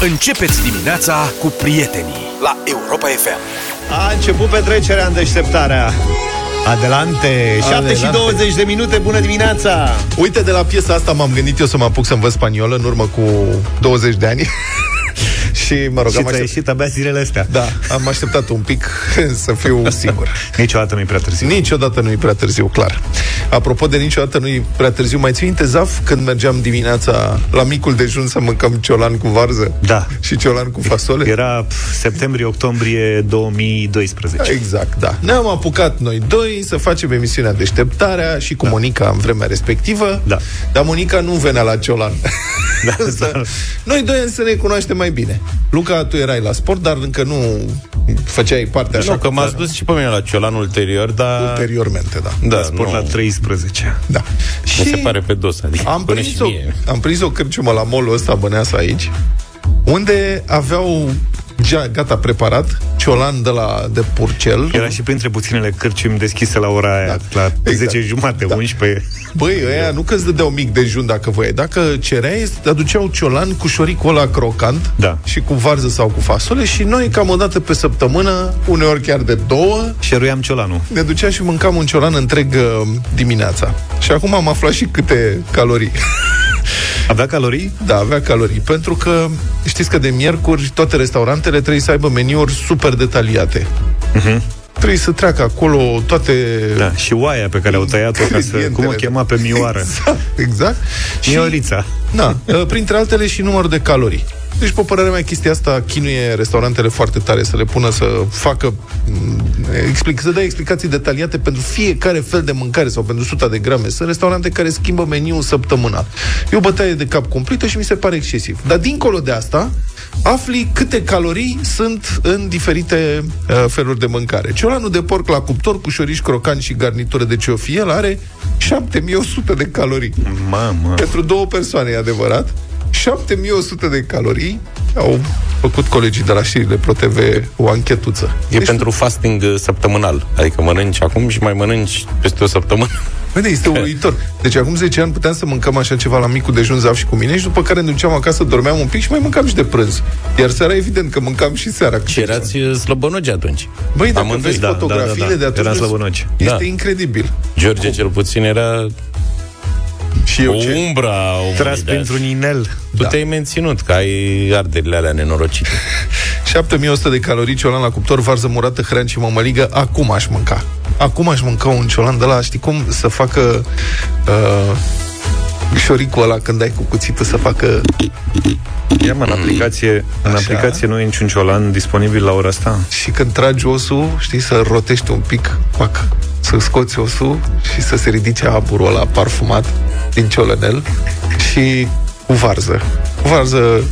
Începeți dimineața cu prietenii la Europa FM. A început petrecerea în deșteptarea. Adelante! 7 și 20 de minute, bună dimineața! Uite, de la piesa asta m-am gândit eu să mă apuc să învăț spaniolă în urmă cu 20 de ani. și, mă rog, Și am ți-ai aștept... ieșit abia zilele astea. Da, am așteptat un pic să fiu singur. Niciodată nu-i prea târziu. Niciodată nu e prea târziu, clar. Apropo de niciodată nu e prea târziu, mai ții minte, Zaf, când mergeam dimineața la micul dejun să mâncăm ciolan cu varză? Da. Și ciolan cu fasole? Era septembrie-octombrie 2012. Exact, da. Ne-am apucat noi doi să facem emisiunea Deșteptarea și cu da. Monica în vremea respectivă. Da. Dar Monica nu venea la Ciolan. Da, Însă, da. Noi doi să ne cunoaștem mai bine. Luca, tu erai la sport, dar încă nu făceai parte așa. Nu, că m-ați dus și pe mine la Ciolan ulterior, dar... Ulteriormente, da. Da, Sport nu. la 13. da. Mi se pare pe dos, adică am până prins, și o, mie. am prins o cârciumă la molul ăsta, băneasa aici, unde aveau ja, gata preparat, ciolan de la de purcel. Era și printre puținele cârciumi deschise la ora aia, Da, la exact. 10 jumate, Da. 11. Băi, ăia nu că îți dădeau mic dejun dacă voiai. Dacă cereai, îți aduceau ciolan cu șoricul ăla crocant Da. și cu varză sau cu fasole și noi, cam o dată pe săptămână, uneori chiar de două, Șeruiam ciolanul. ne duceam și mâncam un ciolan întreg uh, dimineața. Și acum am aflat și câte calorii. Avea calorii? Da, avea calorii. Pentru că știți că de miercuri toate restaurantele trebuie să aibă meniuri super detaliate. Trebuie să treacă acolo toate... Da, și oaia pe care au tăiat-o ca să... Cum o Ingredientele. chema pe mioară? Exact, exact. Miorița. Da, uh, printre altele și numărul de calorii. Deci, pe părerea mea, chestia asta chinuie restaurantele foarte tare să le pună să facă, m, explic, să dea explicații detaliate pentru fiecare fel de mâncare sau pentru suta de grame. Sunt restaurante care schimbă meniul săptămânal. E o bătaie de cap cumplită și mi se pare excesiv. Dar dincolo de asta, afli câte calorii sunt în diferite uh, feluri de mâncare. Ciolanul de porc la cuptor cu șoriș crocan și garnitură de ciofiel are 7100 de calorii. Mamă. Pentru două persoane, e adevărat. 7100 de calorii au făcut colegii de la știrile ProTV o anchetuță. E pentru fasting uh, săptămânal. Adică mănânci acum și mai mănânci peste o săptămână. Vede, este uluitor. Deci acum 10 ani puteam să mâncăm așa ceva la micul dejun Zaf și cu mine și după care ne duceam acasă, dormeam un pic și mai mâncam și de prânz. Iar seara, evident, că mâncam și seara. Și erați uh, slăbănogi atunci. Băi, dacă Amândoi, vezi da, fotografiile da, da, da. de atunci, Eram nu- slăbănoci. este Da. incredibil. George cel puțin era Și eu o ce... umbra a omului Tras de printr-un inel. Tu Da. te-ai menținut, că ai arderile alea nenorocite. 7100 de calorii, ciolan la cuptor, varză murată, hrean și mămăligă, acum aș mânca. Acum aș mânca un ciolan de la, știi cum, să facă uh, șoricul ăla când ai cu cuțitul să facă... Ia mă, în aplicație, în Așa. aplicație nu e niciun ciolan disponibil la ora asta? Și când tragi osul, știi, să rotești un pic, pac, să scoți osul și să se ridice aburul ăla parfumat din ciolănel și cu varză. Cu varză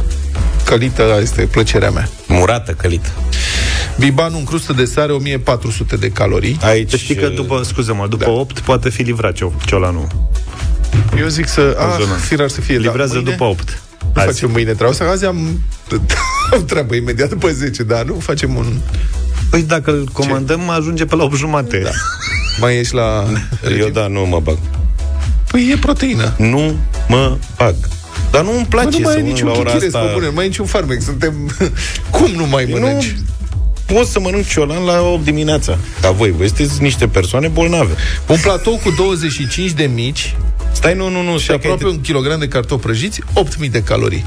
călită este plăcerea mea. Murată, călită. Bibanul în crustă de sare, 1400 de calorii. Aici, Să știi că după, scuze-mă, după Da. 8 poate fi livrat cio- ciolanul. Eu zic să... Ah, zonă. firar să fie. Livrează da, mâine, după 8. Nu Azi. facem mâine treaba asta. Azi am, am treabă imediat după 10, dar nu facem un... Păi dacă îl comandăm, ajunge pe la 8 jumate. Da. Mai ești la... Eu da, nu mă bag. Păi e proteină. Nu mă bag. Dar nu îmi Mă, place nu mai să ai mănânc niciun la ora chichiresc, asta. pe bune, nu mai ai niciun farmec. Suntem... Cum nu mai mănânci? Nu pot să mănânc ciolan la 8 dimineața. Ca voi, voi sunteți niște persoane bolnave. Un platou cu 25 de mici Stai, nu, nu, nu. și stai că aproape ai- un kilogram de cartofi prăjiți, 8000 de calorii.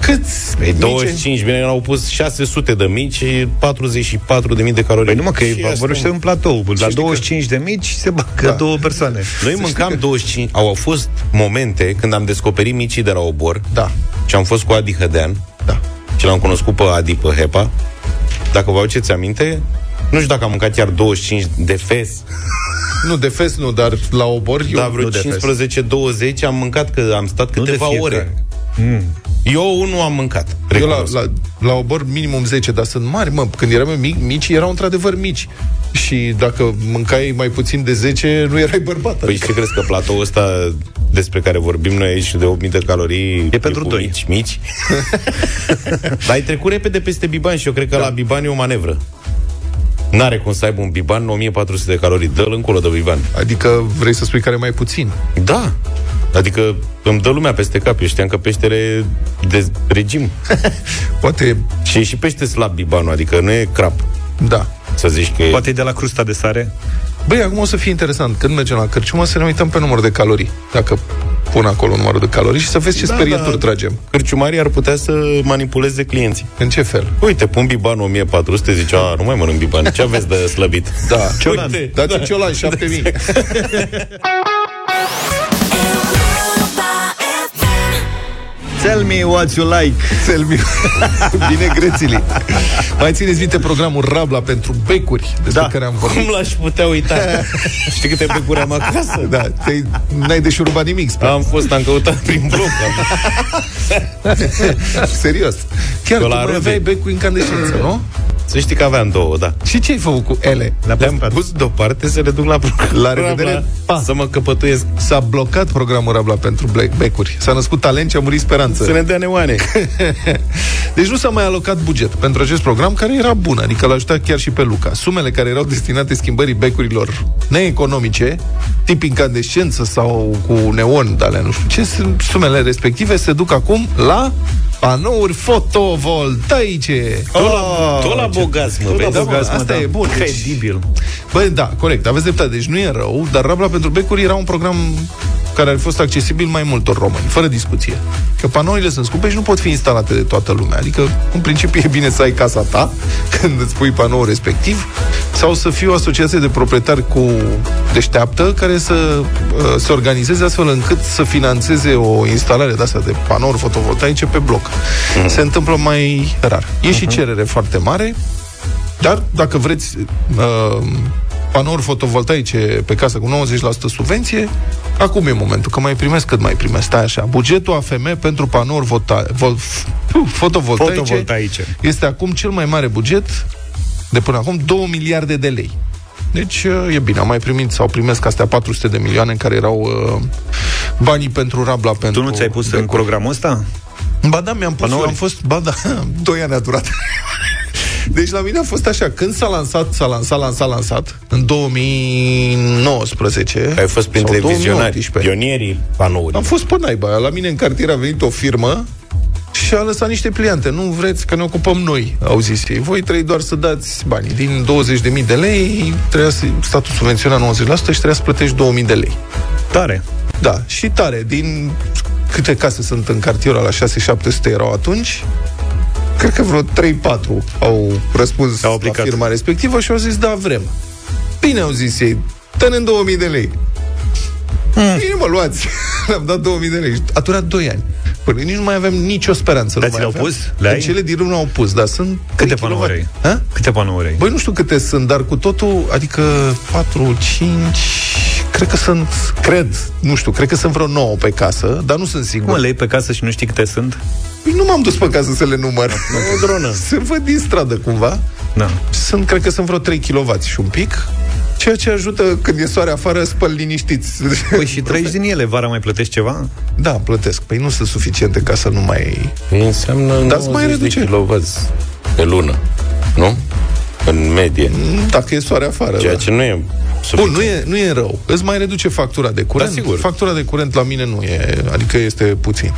Câți Păi mici- 25, bine, au pus 600 de mici și 44 de mii de calorii. Păi numai că Și e asta- vorbește un platou. La știi 25 de mici se bagă Da. două persoane. Noi mâncam 25, au, au fost momente când am descoperit micii de la obor Da, și am fost cu Adi Hădean da. și l-am cunoscut pe Adi pe Hepa. Dacă vă aduceți aminte, nu știu dacă am mâncat chiar 25 de fes, Nu, de fes nu, dar la obor eu... dar vreo nu de fes. 15-20 am mâncat, că am stat Nu de câteva fiecare. ore. Eu nu am mâncat. Eu la, recunosc. la, la obor minimum 10, dar sunt mari, mă. Când eram mic, mici, erau într-adevăr mici. Și dacă mâncai mai puțin de 10, nu erai bărbat. Păi Adică, ce crezi că platoul ăsta despre care vorbim noi aici de 8000 de calorii E pentru cu doi. mici, mici. Dar ai trecut repede peste biban și eu cred că da. la biban e o manevră. N-are cum să aibă un biban 1400 de calorii. Dă-l încolo de biban. adică vrei să spui care mai puțin. Da. Adică îmi dă lumea peste cap. Eu știam că peștere de regim. Poate, Și e și pește slab bibanul, adică nu e crap. da. Să zici că e... Poate e de la crusta de sare. Băi, acum o să fie interesant. Când mergem la cărciumă să ne uităm pe număr de calorii. Dacă pun acolo numărul de calorii și să vezi ce Da, sperieturi da. tragem. Cârciumarii ar putea să manipuleze clienții. În ce fel? Uite, pun bibanul 1400, zice, a, nu mai mănânc biban. Ce aveți de slăbit? Da. Ciolan. Uite, dați ciolan, 7000. Tell me what you like. Selmi. Bine grețili. Mai țineți minte programul Rabla pentru becuri despre Da. care am vorbit? Cum l-aș putea uita? Știi câte becuri am acasă? Da, te n-ai deșurubat nimic, sper. Am fost, am căutat prin bloc. Am... Serios. Chiar Pe tu la mai rude. aveai becuri incandescență, nu? Să știi că aveam două, da. Și ce ai făcut cu ele? Le-am pus deoparte să le duc la program. La revedere, pa. Să mă căpătuiesc. S-a blocat programul Rabla pentru black becuri. S-a născut talent și a murit speranță. Să ne dea neoane. Deci nu s-a mai alocat buget pentru acest program, care era bun, adică l-a ajutat chiar și pe Luca. Sumele care erau destinate schimbării becurilor neeconomice, tip incandescență sau cu neon, de alea, nu știu ce, sunt sumele respective se duc acum la panouri fotovoltaice. Tot la, tot la bogați, mă, vezi? Da, mă, asta e bun. Deci, Credibil. Băi, da, corect, aveți dreptate, deci nu e rău, dar Rabla pentru becuri era un program care ar fi fost accesibil mai multor români, fără discuție. Că panourile sunt scumpe și nu pot fi instalate de toată lumea. Adică, în principiu, e bine să ai casa ta când îți pui panoul respectiv sau să fii o asociație de proprietari cu deșteaptă care să uh, se organizeze astfel încât să financeze o instalare de asta de panouri fotovoltaice pe bloc. Se întâmplă mai rar. E și cerere foarte mare, dar dacă vreți uh, panouri fotovoltaice pe casă cu 90% subvenție, acum e momentul, că mai primesc cât mai primesc. Stai așa. Bugetul AFM pentru panouri vota, vo, fotovoltaice, Fotovoltaice. este acum cel mai mare buget de până acum 2 miliarde de lei. Deci uh, e bine, am mai primit sau primesc astea 400 de milioane care erau uh, banii pentru Rabla pentru Tu nu ți-ai pus în becuri. programul ăsta? Ba da, mi-am pus, eu Panouri? am fost, ba da, doi ani a durat. Deci la mine a fost așa, când s-a lansat, s-a lansat, lansat, lansat, în 2019 Ai fost printre sau vizionari, 2018. pionierii panouri. Am fost pe naiba. La mine în cartier a venit o firmă și a lăsat niște pliante. Nu vreți că ne ocupăm noi, au zis ei. Voi trebuie doar să dați banii. Din 20.000 de lei, trebuia să, statul subvenționa 90% și trebuia să plătești 2.000 de lei. Tare. Da, și tare. Din câte case sunt în cartierul la 6-700 erau atunci, cred că vreo 3-4 au răspuns Au la aplicat. firma respectivă și au zis, da, vrem. Bine, au zis ei, tănem 2000 de lei. Bine, mă, luați. Le-am dat 2000 de lei. A durat 2 ani. Până nici nu mai avem nicio speranță. Dar nu ți mai le-au aveam. pus? Le ai? În cele din urmă au pus, dar sunt Câte 3 panouri ai? Ha? Câte panouri ai? Băi, nu știu câte sunt, dar cu totul, adică 4, 5, cred că sunt, cred, nu știu, cred că sunt vreo 9 pe casă, dar nu sunt Cum sigur. le iei pe casă și nu știi câte sunt? Păi nu m-am dus pe casă să le număr. O dronă. Se văd din stradă cumva. Da. Sunt, cred că sunt vreo 3 kW și un pic. Ceea ce ajută când e soare afară, spăl liniștiți. Păi și treci din ele, vara mai plătești ceva? Da, plătesc. Păi nu sunt suficiente ca să nu mai... Păi înseamnă Dar 90 îți mai reduce. de kilovați pe lună. Nu? În medie. Dacă e soare afară. Ceea da. ce nu e Bun, suficient. nu e, nu e rău. Îți mai reduce factura de curent. Da, sigur. Factura de curent la mine nu e, adică este puțin.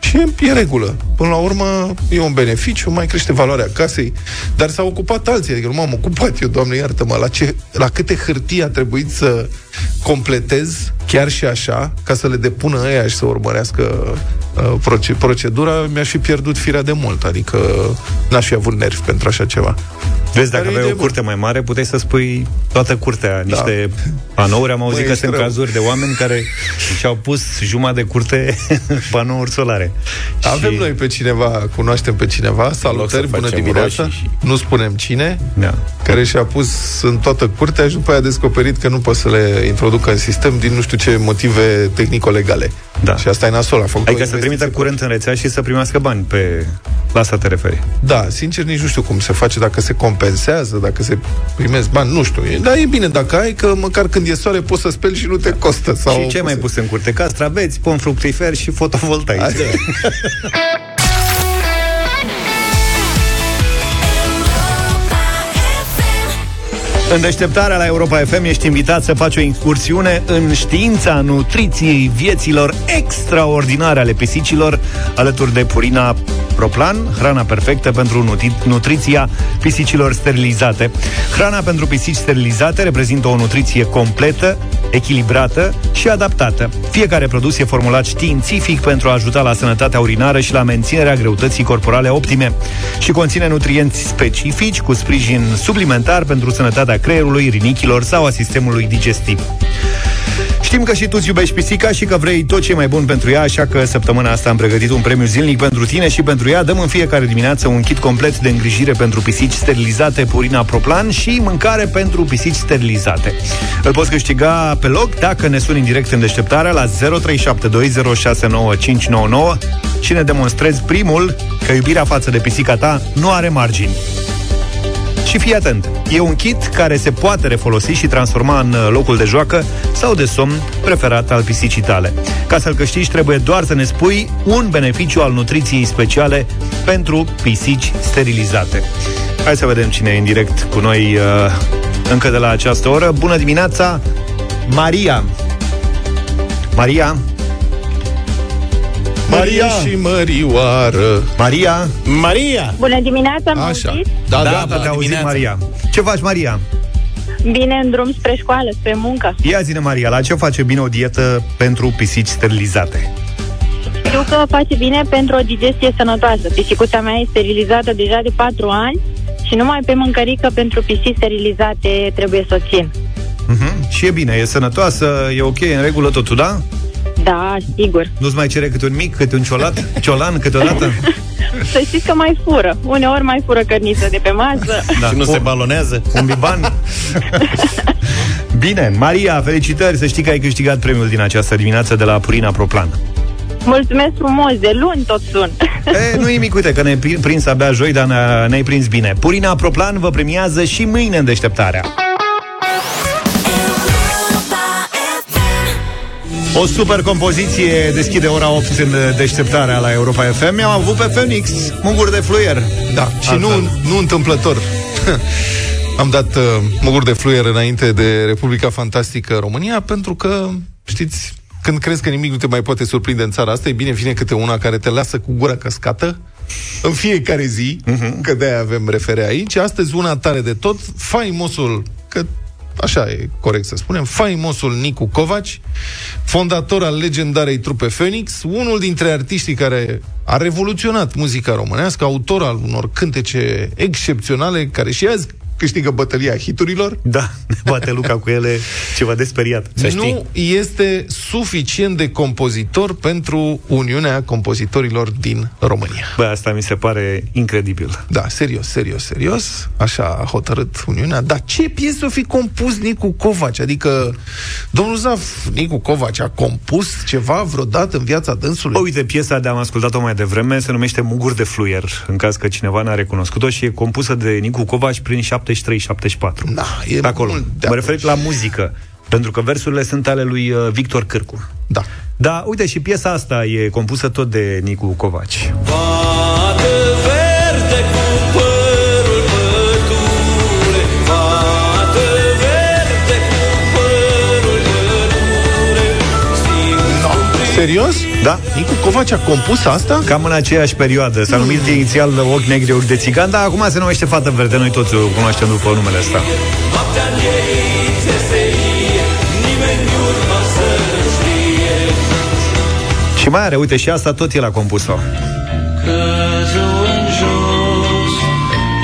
Și e, e regulă. Până la urmă, e un beneficiu, mai crește valoarea casei, dar s-au ocupat alții, adică nu m-am ocupat eu, doamne iartă-mă, la, ce, la câte hârtii a trebuit să completez, chiar și așa, ca să le depună ăia și să urmărească uh, proce- procedura, mi-aș fi pierdut firea de mult, adică n-aș fi avut nervi pentru așa ceva. Vezi, dacă Dar e aveai de o curte mai mare, puteai să spui toată curtea, niște panouri. Am auzit Măi, că ești sunt rău. cazuri de oameni care și-au pus jumătate de curte panouri solare. Avem și... noi pe cineva, cunoaștem pe cineva, salutări, bună facem dimineața, roșii și- nu spunem cine, Da. care și-a pus în toată curtea și după aia a descoperit că nu poate să le introducă în sistem din nu știu ce motive tehnico-legale. Da. Și asta e nasol. A făcut Adică o să investiție trimită curent în rețea și să primească bani pe... La asta te referi. Da, sincer nici nu știu cum se face, dacă se compensează, dacă se primesc bani, nu știu. E- Dar e bine dacă ai, că măcar când e soare poți să speli și nu te costă. Sau și ce ai mai pus în curte? Castraveți, pom fructifer și fotovoltaici. În deșteptarea la Europa FM ești invitat să faci o incursiune în știința nutriției vieților extraordinare ale pisicilor, alături de Purina Proplan, hrana perfectă pentru nutri- nutriția pisicilor sterilizate. Hrana pentru pisici sterilizate reprezintă o nutriție completă, echilibrată și adaptată. Fiecare produs e formulat științific pentru a ajuta la sănătatea urinară și la menținerea greutății corporale optime și conține nutrienți specifici cu sprijin suplimentar pentru sănătatea creierului, rinichilor sau a sistemului digestiv. Știm că și tu îți iubești pisica și că vrei tot ce e mai bun pentru ea, așa că săptămâna asta am pregătit un premiu zilnic pentru tine și pentru ea. Dăm în fiecare dimineață un kit complet de îngrijire pentru pisici sterilizate Purina Proplan și mâncare pentru pisici sterilizate. Îl poți câștiga pe loc dacă ne suni în direct în deșteptarea la 0372069599 și ne demonstrezi primul că iubirea față de pisica ta nu are margini. Și fii atent, e un kit care se poate refolosi și transforma în uh, locul de joacă sau de somn preferat al pisicii tale. Ca să-l câștigi, trebuie doar să ne spui un beneficiu al nutriției speciale pentru pisici sterilizate. Hai să vedem cine e în direct cu noi uh, încă de la această oră. Bună dimineața, Maria! Maria? Maria și Mărioară. Maria? Maria! Bună dimineața, mă Așa. auziți? Da, da, da, da. te auzim, dimineața. Maria. Ce faci, Maria? Bine în drum spre școală, spre muncă. Ia zine, Maria, la ce face bine o dietă pentru pisici sterilizate? Știu că face bine pentru o digestie sănătoasă. Pisicuța mea e sterilizată deja de 4 ani și numai pe mâncărică pentru pisici sterilizate trebuie să o țin. Uh-huh. Și e bine, e sănătoasă, e ok, e în regulă totul, da? Da, sigur. Nu-ți mai cere câte un mic, câte un ciolat, ciolan câteodată? Să știți că mai fură. Uneori mai fură cărniță de pe masă. Da. Și nu O- se balonează? Un biban? Bine, Maria, felicitări, să știi că ai câștigat premiul din această dimineață de la Purina Proplan. Mulțumesc frumos, de luni tot sun. E, nu nimic, uite că ne-ai pri- prins abia joi, dar ne- ne-ai prins bine. Purina Proplan vă premiază și mâine în deșteptarea. O super compoziție deschide ora 8 în deșteptarea la Europa FM. Am avut pe Phoenix, munguri de fluier. Da, și Altfel. nu, nu întâmplător. Am dat uh, măguri de fluier înainte de Republica Fantastică România, pentru că, știți, când crezi că nimic nu te mai poate surprinde în țara asta, e bine vine câte una care te lasă cu gura căscată în fiecare zi, uh-huh. că de-aia avem refere aici. Astăzi una tare de tot, faimosul, că așa e corect să spunem, faimosul Nicu Covaci, fondator al legendarei trupe Phoenix, unul dintre artiștii care a revoluționat muzica românească, autor al unor cântece excepționale, care și azi câștigă bătălia hiturilor, Da, ne bate Luca cu ele ceva de speriat. Să știi. nu este suficient de compozitor pentru Uniunea Compozitorilor din România. Bă, asta mi se pare incredibil. Da, serios, serios, serios. Așa a hotărât Uniunea. Dar ce piesă o fi compus Nicu Covaci? Adică, domnul Zaf, Nicu Covaci a compus ceva vreodată în viața dânsului? Bă, uite, piesa de am ascultat-o mai devreme se numește Muguri de fluier, în caz că cineva n-a recunoscut-o și e compusă de Nicu Covaci prin 73-74. Da, e Pe acolo. mult de Mă atunci. refer la muzică, pentru că versurile sunt ale lui uh, Victor Cârcu. Da. Da, uite, și piesa asta e compusă tot de Nicu Covaci. Fată verde cu părul pădure Fată verde cu părul pădure Simt Serios? Da? Nicu Covaci a compus asta? Cam în aceeași perioadă. S-a numit inițial Ochi Negri, Ochi de Țigan, dar acum se numește Fată Verde. Noi toți o cunoaștem după numele ăsta. noaptea în ei se seie Nimeni urma să știe Și mai are, uite, și asta tot el a compus-o. Căzu în jos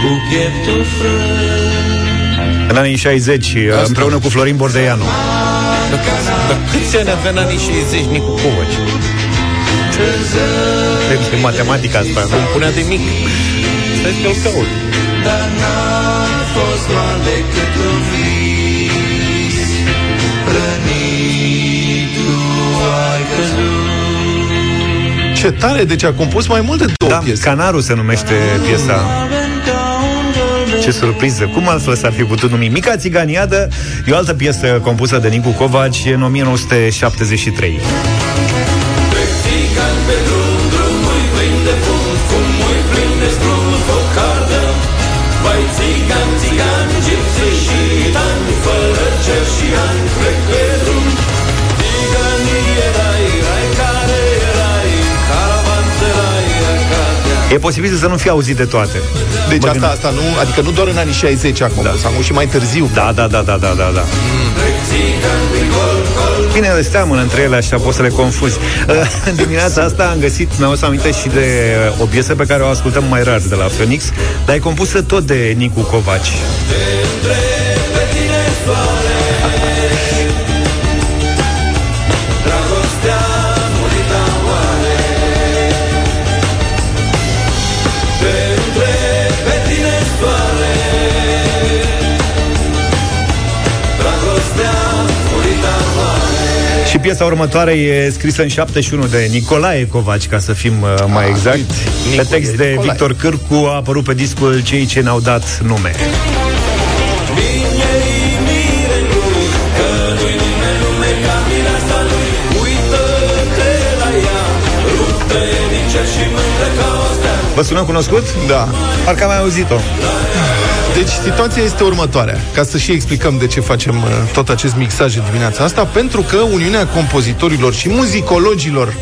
cu pieptul frânt În anii 60, împreună cu Florin Bordeianu. Dar câți ani avea în anii 60 Nicu Covaci? E matematica asta. Cum punea de mic. Stai să-l caut. Dar n-a fost doar decât un vis Rănit tu ai căzut Ce tare, deci a compus mai mult de două Da, piese. Canarul se numește piesa. Ce surpriză! Cum altfel s-ar fi putut numi? Mica Țiganiadă e o altă piesă compusă de Nicu Covaci în 1973. Posibil să nu fie auzit de toate. Deci Mă asta, gândesc. asta nu, adică nu doar în anii 60 a compus, da. acum și mai târziu. Da, da, da, da, da, da, da. Bine, ele seamănă între ele, așa poți să le confuzi. În dimineața asta am găsit, mi-am să aminte și de o piesă pe care o ascultăm mai rar de la Phoenix, dar e compusă tot de Nicu Covaci. Și piesa următoare e scrisă în 71 de Nicolae Covaci, ca să fim uh, mai exact. uite, Pe Nicu, text e de Nicolae. Victor Cârcu a apărut pe discul Cei ce ne-au dat nume. Vă sună cunoscut? Da. Parcă am mai auzit-o. Deci situația este următoarea, ca să și explicăm de ce facem uh, tot acest mixaj în dimineața asta, pentru că Uniunea Compozitorilor și Muzicologilor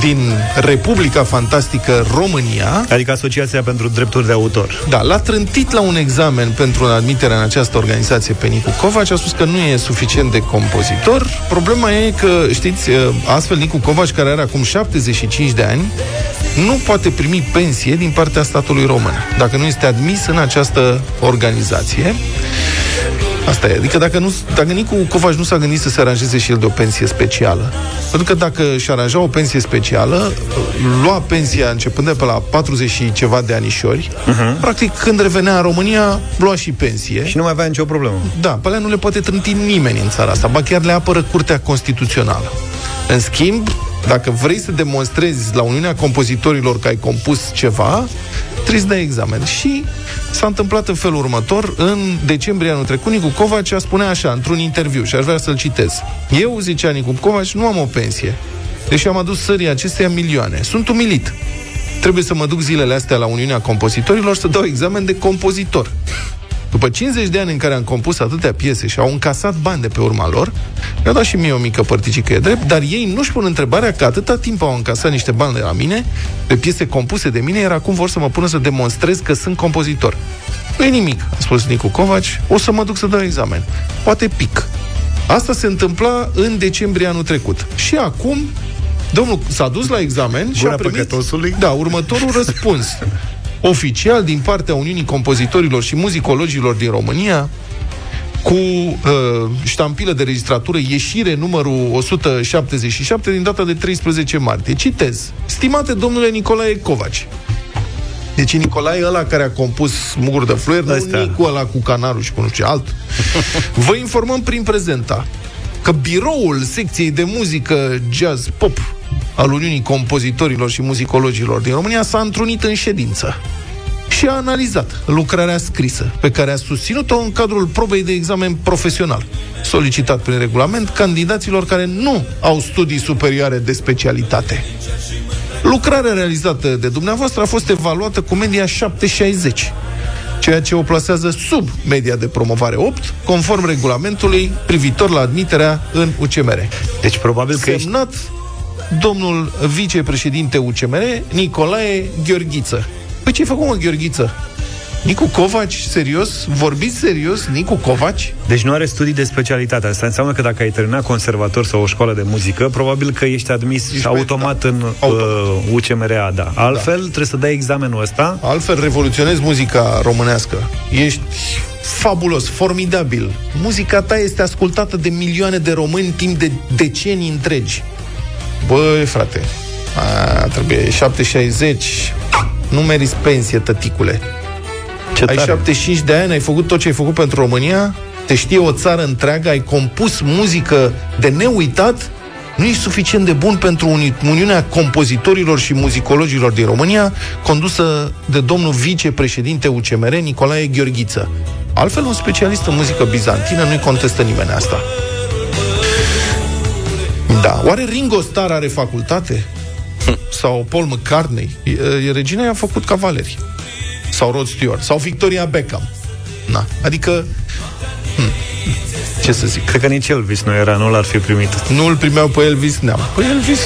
din Republica Fantastică România Adică Asociația pentru Drepturi de Autor. Da, l-a trântit la un examen pentru admiterea în această organizație pe Nicu Covaci, a spus că nu e suficient de compozitor. Problema e că, știți, astfel Nicu Covaci, care are acum 75 de ani, nu poate primi pensie din partea statului român, dacă nu este admis în această organizație. Asta e. Adică dacă, nu, dacă Nicu Covaci nu s-a gândit să se aranjeze și el de o pensie specială, pentru că dacă și aranja o pensie specială, lua pensia începând de pe la 40 și ceva de anișori, uh-huh. practic când revenea în România, lua și pensie. Și nu mai avea nicio problemă. Da, pe alea nu le poate trânti nimeni în țara asta, ba chiar le apără Curtea Constituțională. În schimb, dacă vrei să demonstrezi la Uniunea Compozitorilor că ai compus ceva, trebuie să dai examen. Și s-a întâmplat în felul următor, în decembrie anul trecut, Nicu Covaci a spunea așa, într-un interviu, și aș vrea să-l citez. Eu, zicea Nicu Covaci, nu am o pensie, deși am adus sării acesteia milioane. Sunt umilit. Trebuie să mă duc zilele astea la Uniunea Compozitorilor să dau examen de compozitor. După 50 de ani în care am compus atâtea piese și au încasat bani de pe urma lor, mi-au dat și mie o mică părticică, e drept, dar ei nu-și pun întrebarea că atâta timp au încasat niște bani de la mine, de piese compuse de mine, iar acum vor să mă pună să demonstrez că sunt compozitor. Nu e nimic, a spus Nicu Covaci, o să mă duc să dau examen. Poate pic. Asta se întâmpla în decembrie anul trecut. Și acum, domnul s-a dus la examen și Gura a primit... păcătosului? Da, următorul răspuns. Oficial din partea Uniunii Compozitorilor și Muzicologilor din România, cu uh, ștampilă de registratură ieșire numărul 177 din data de 13 martie. Citez. Stimate domnule Nicolae Covaci, deci Nicolae ăla care a compus Mugur de Fluier, nu Ăsta. Nicu ăla cu canarul și cu nu știu ce alt. Vă informăm prin prezenta că biroul secției de muzică jazz pop al Uniunii Compozitorilor și Muzicologilor din România s-a întrunit în ședință și a analizat lucrarea scrisă pe care a susținut-o în cadrul probei de examen profesional, solicitat prin regulament candidaților care nu au studii superioare de specialitate. Lucrarea realizată de dumneavoastră a fost evaluată cu media 760, ceea ce o plasează sub media de promovare 8, conform regulamentului privitor la admiterea în UCMR. Deci probabil că ești... Semnat domnul vicepreședinte UCMR, Nicolae Gheorghiță. Păi ce-ai făcut, mă, Gheorghiță? Nicu Covaci, serios? Vorbiți serios, Nicu Covaci? Deci nu are studii de specialitate. Asta înseamnă că dacă ai terminat conservator sau o școală de muzică, probabil că ești admis Ești automat pe- în da, automat. uh, UCMRA, da. Altfel, trebuie să dai examenul ăsta. Altfel revoluționezi muzica românească. Ești fabulos, formidabil. Muzica ta este ascultată de milioane de români timp de decenii întregi. Băi, frate, a, trebuie 760. Nu meriți pensie, tăticule. Ce Ai tare. 75 de ani, ai făcut tot ce ai făcut pentru România, te știe o țară întreagă, ai compus muzică de neuitat, nu ești suficient de bun pentru Uni- Uniunea Compozitorilor și Muzicologilor din România, condusă de domnul vicepreședinte UCMR, Nicolae Gheorghiță. Altfel, un specialist în muzică bizantină nu-i contestă nimeni asta. Da. Oare Ringo Starr are facultate? Sau Paul McCartney? E, e, Regina i-a făcut cavaleri. Sau Rod Stewart. Sau Victoria Beckham. Na. Adică, hm, ce să zic, Cred că nici Elvis nu era, nu l-ar fi primit. nu îl primeau pe Elvis Neam. Păi Elvis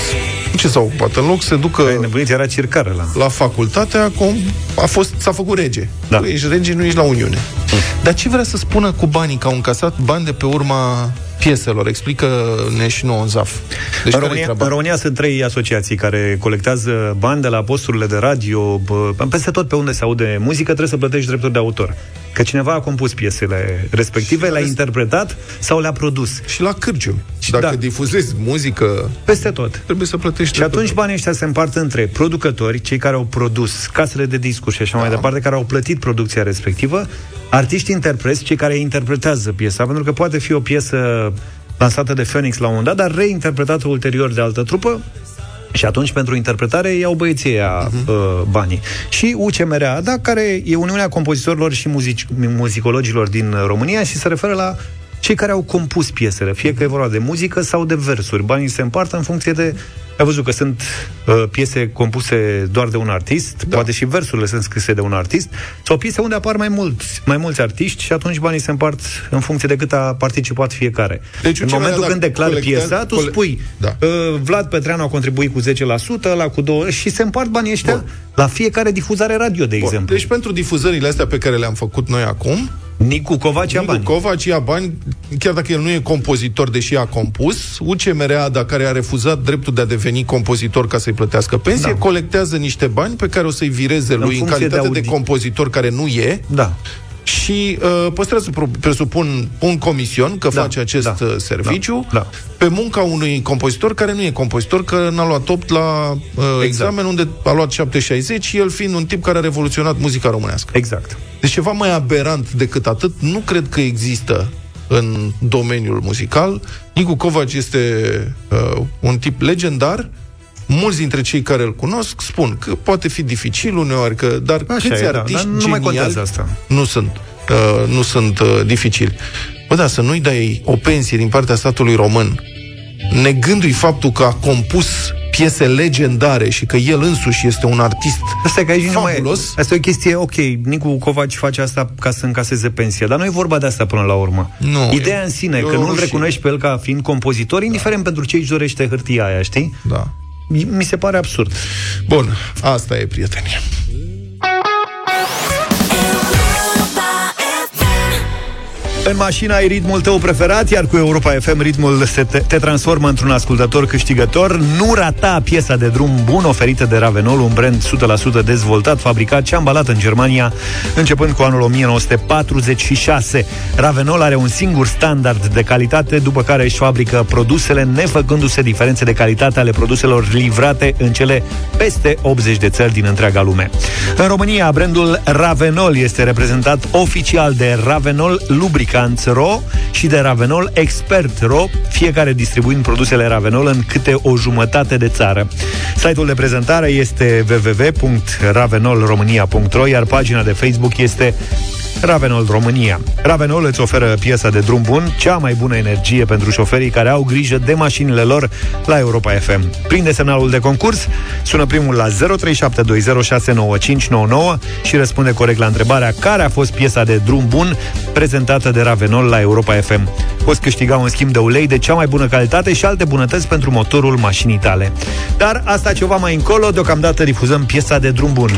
Ce s-a ocupat? În loc să se ducă Păi, nebunit era circară la... la facultate, acum a fost, s-a făcut rege. Da. Tu ești rege, nu ești la Uniune. Dar ce vrea să spună cu banii? Că au încasat bani de pe urma pieselor. Explică-ne și nouă în ZAF. Deci în, care-i România, treaba? în România sunt trei asociații care colectează bani de la posturile de radio, bă, peste tot pe unde se aude muzică, trebuie să plătești drepturi de autor. Că cineva a compus piesele respective, le-a interpretat sau le-a produs. Și la cârciumi. Și dacă Da. difuzezi muzică, Peste tot. trebuie să plătești. Și dreptul. atunci banii ăștia se împart între producători, cei care au produs, casele de discuri și așa mai departe, care au plătit producția respectivă, artiști interpreți, cei care interpretează piesa, pentru că poate fi o piesă lansată de Phoenix la un moment dat, dar reinterpretată ulterior de altă trupă, și atunci, pentru interpretare, iau băieții ăia uh-huh. uh, banii. Și UCMRA, da, care e Uniunea Compozitorilor și muzici, Muzicologilor din România și se referă la cei care au compus piesele, fie că e vorba de muzică sau de versuri. Banii se împart în funcție de... Ai văzut că sunt uh, piese compuse doar de un artist, da. poate și versurile sunt scrise de un artist, sau piese unde apar mai mulți, mai mulți artiști și atunci banii se împart în funcție de cât a participat fiecare. Deci, în UCMRA, momentul dacă când declari colectează- piesa, tu cole- spui Da. uh, Vlad Petreanu a contribuit cu 10%, la cu 2 și se împart banii ăștia Bun. la fiecare difuzare radio, de Bun. exemplu. Deci pentru difuzările astea pe care le-am făcut noi acum, Nicu Covaci ia Nicu bani. Covaci ia bani, chiar dacă el nu e compozitor, deși a compus, UCMRA, dacă care a refuzat dreptul de a deveni compozitor ca să-i plătească pensie, Da. colectează niște bani pe care o să-i vireze lui în, funcție de calitate de, audi- compozitor care nu e Da. și uh, păstrează, pro- presupun, un comision că Da, face acest da, uh, serviciu da, da. pe munca unui compozitor care nu e compozitor, că n-a luat 8 la uh, Exact. examen unde a luat 760, el fiind un tip care a revoluționat muzica românească. Exact. Deci ceva mai aberant decât atât nu cred că există în domeniul muzical. Nicu Covaci este uh, un tip legendar. Mulți dintre cei care îl cunosc spun că poate fi dificil uneori, că, dar Așa câți e, da, artiști dar nu mai geniali contează asta. nu sunt, uh, nu sunt uh, dificili. Bă, da, să nu-i dai o pensie din partea statului român, negându-i faptul că a compus piese legendare și că el însuși este un artist Asta e că aici nu mai... fabulos. Asta e o chestie, ok, Nicu Covaci face asta ca să încaseze pensia, dar nu e vorba de asta până la urmă. Nu, Ideea e- în sine, e că o nu-l rușine. recunoști pe el ca fiind compozitor, indiferent pentru ce își dorește hârtia aia, știi? Da. Mi se pare absurd. Bun, asta e prietenia. În mașină ai ritmul tău preferat, iar cu Europa FM ritmul se te, te transformă într-un ascultător câștigător. Nu rata piesa de drum bun oferită de Ravenol, un brand 100% dezvoltat, fabricat și ambalat în Germania, începând cu anul 1946. Ravenol are un singur standard de calitate, după care își fabrică produsele, nefăcându-se diferențe de calitate ale produselor livrate în cele peste 80 de țări din întreaga lume. În România, brandul Ravenol este reprezentat oficial de Ravenol Lubricants Ro și de Ravenol Expert Ro, fiecare distribuind produsele Ravenol în câte o jumătate de țară. Site-ul de prezentare este www.ravenolromania.ro, iar pagina de Facebook este Ravenol România. Ravenol îți oferă piesa de drum bun, cea mai bună energie pentru șoferii care au grijă de mașinile lor la Europa FM. Prinde semnalul de concurs, sună primul la 0372069599 și răspunde corect la întrebarea care a fost piesa de drum bun prezentată de Ravenol la Europa FM. Poți câștiga un schimb de ulei de cea mai bună calitate și alte bunătăți pentru motorul mașinii tale. Dar asta ceva mai încolo, deocamdată difuzăm piesa de drum bun.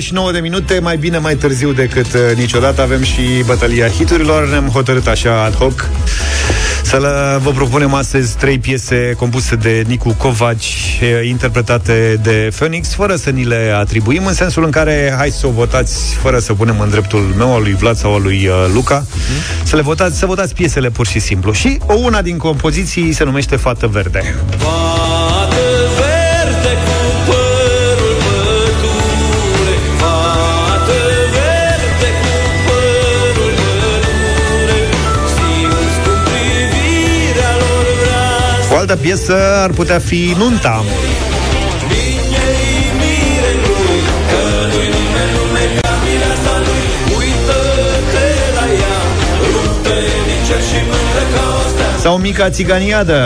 29 de minute, mai bine mai târziu decât uh, niciodată avem și bătălia hiturilor. Ne-am hotărât așa ad hoc să le, vă propunem astăzi trei piese compuse de Nicu Covaci, eh, interpretate de Phoenix, fără să ni le atribuim, în sensul în care hai să o votați fără să punem în dreptul meu, al lui Vlad sau al lui uh, Luca, mm-hmm. să le votați, să votați piesele pur și simplu. Și o una din compoziții se numește Fată Verde. Fată altă piesă ar putea fi Nunta. Vineri mirelui Că nu-i nimeni lume ca mireasa lui Uită-te la ea Rupte din cer și mândră ca o stea Sau Mica Țiganiadă.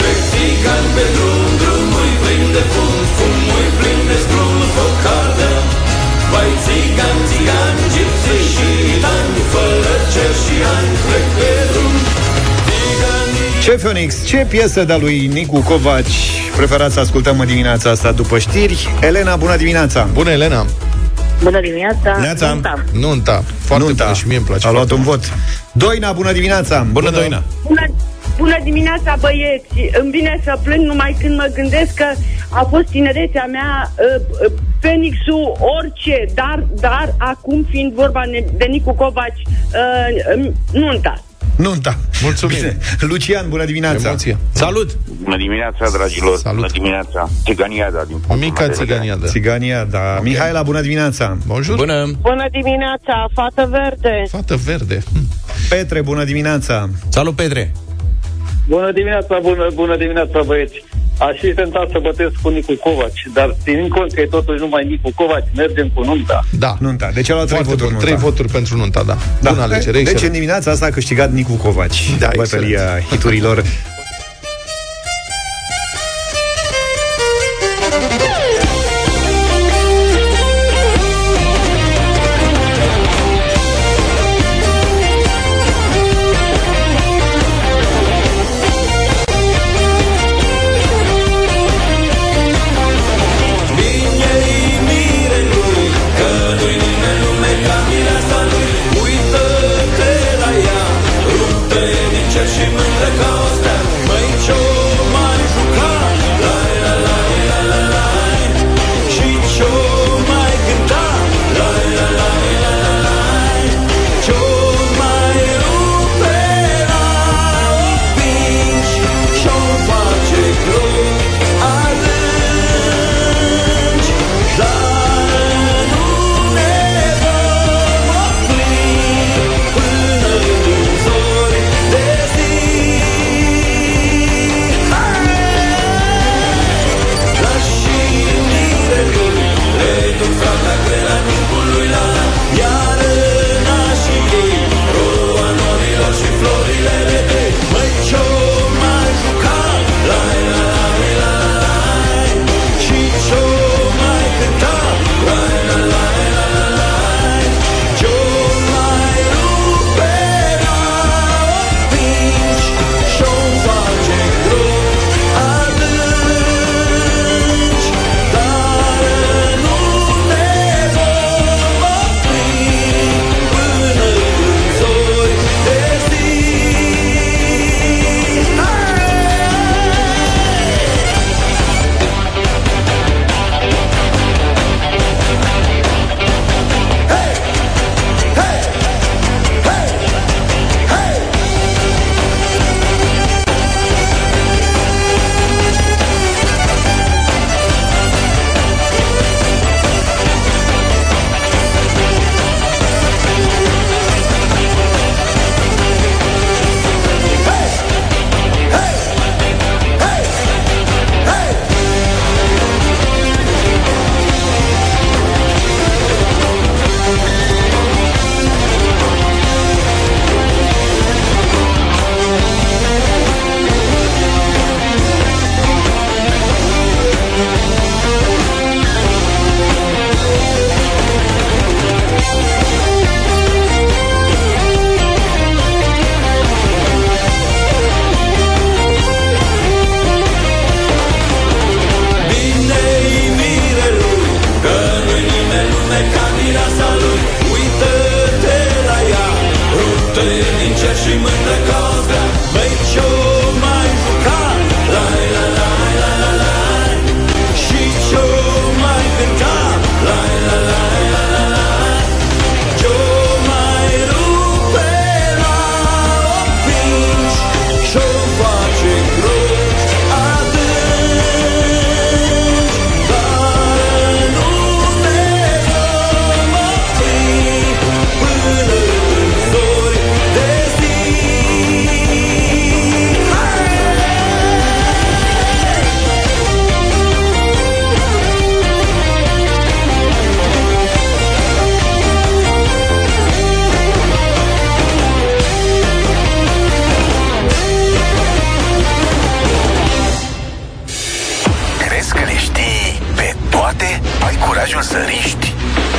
Trec țigan pe drum, drumul plin de fum Fumul plin de scrum, foc arde Vai țigan, țigan, Țiganii Ce Phoenix, ce piesă de-a lui Nicu Covaci preferați să ascultăm în dimineața asta după știri? Elena, bună dimineața! Bună, Elena! Bună dimineața! Neața. Nunta. Nunta. Foarte Nunta. bună și mie îmi place. A luat foarte un vot. Doina, bună dimineața! Bună, Doina! Bună, bună dimineața, băieți! Îmi vine să plâng numai când mă gândesc că a fost tinerețea mea uh, uh, Phoenixul orice, dar, dar acum fiind vorba ne- de Nicu Covaci, uh, um, nunta. Nunta. Mulțumim. Bine. Lucian, bună dimineața! Emoție. Salut! Bună dimineața, dragilor! Salut. Bună dimineața! Țiganiada din punctul Mica meu de vedere. țigania, da. Țigania, da. Okay. Mihaela, bună dimineața! Bonjour. Bună! Bună dimineața, fată verde! Fată verde. Hm. Petre, bună dimineața! Salut, Petre! Bună dimineața, bună, bună dimineața, băieți. Aș fi tentat să bătesc cu Nicu Covaci, dar ținând cont că e totuși numai Nicu Covaci, mergem cu nunta. Da. Nunta. Deci a luat trei Foarte voturi bun. nunta. Trei voturi pentru nunta, da. Da. Bună alegere, Deci în excelent. dimineața asta a câștigat Nicu Covaci. Da, Bătălia hiturilor. Curajul să riști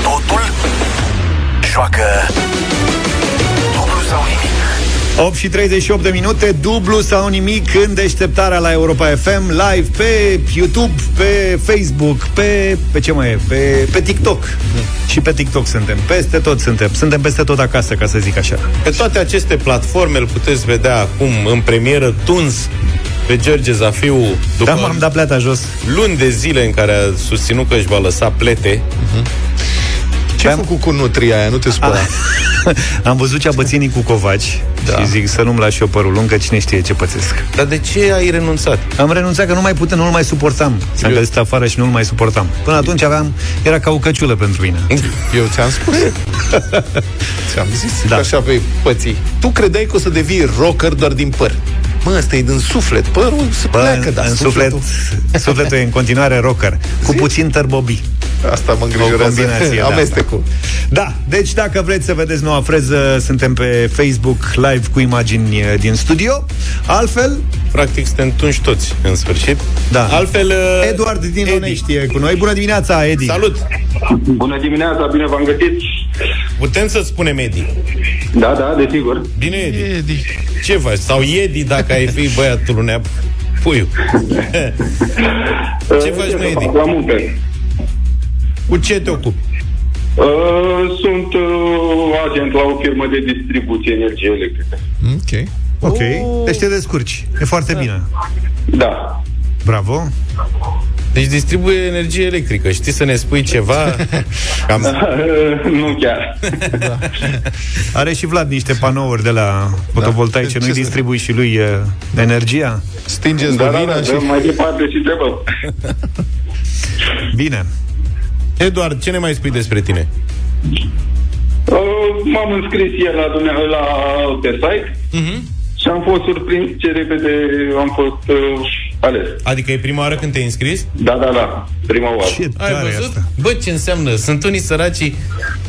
totul? Joacă dublu sau nimic. 8 și 38 de minute, dublu sau nimic în deșteptarea la Europa FM, live pe YouTube, pe Facebook, pe, pe ce mai e? Pe, pe TikTok. Și pe TikTok suntem. Peste tot suntem. Suntem peste tot acasă, ca să zic așa. Pe toate aceste platforme îl puteți vedea acum în premieră tuns pe George Zafiu după Da, m-am dat pleata jos. luni de zile în care a susținut că își va lăsa plete. Ce ai făcut cu nutria aia? Nu te supăra. Am văzut ce a bățit Nicu Covaci da. și zic să nu-mi lași eu părul lung, că cine știe ce pățesc. Dar de ce ai renunțat? Am renunțat că nu mai puteam, nu-l mai suportam. Am găsit afară și nu-l mai suportam. Până atunci aveam, era ca o căciulă pentru mine. Eu ți-am spus. ți-am zis da. Da. că așa vei păți. Tu credeai că o să devii rocker doar din păr. Mă, ăsta e din suflet. Părul se Bă, pleacă, dar în suflet, sufletul... sufletul e în continuare rocker, cu puțin tărbobi. Asta mă O îngrijorează. combinație, da. Amestecul. Da, deci dacă vreți să vedeți noua freză, suntem pe Facebook live cu imagini eh, din studio. Altfel, Practic suntem tunși toți, în sfârșit. da. Altfel, uh, Eduard din Edi. Onești e cu noi. Bună dimineața, Edi. Salut! Bună dimineața, bine v-am găsit. Putem să spunem Edi. Da, da, desigur. Bine, Edi. Edi. Ce faci? Sau Edi, dacă ai fi băiatul unei puiu. Ce faci, mă, Edi? La muncă. Cu ce te ocupi? Uh, sunt uh, agent la o firmă de distribuție energie electrică. Ok. Ok, deci te descurci. E foarte bine. Da. Bravo. Deci distribuie energie electrică. Știi să ne spui ceva? Cam... nu chiar. Are și Vlad niște panouri de la fotovoltaice. Da. Nu-i Ce să- distribui și lui uh, energia? Stingeți Da, da, lovina da, și... dăm mai departe și trebăm. Bine. Eduard, ce ne mai spui despre tine? Uh, m-am înscris ieri la, dumne- la pe site Uh-huh. și am fost surprins ce repede am fost uh, ales. Adică e prima oară când te-ai înscris? Da, da, da. Prima oară. Ce Ai tare văzut? asta. Bă, ce înseamnă? Sunt unii săraci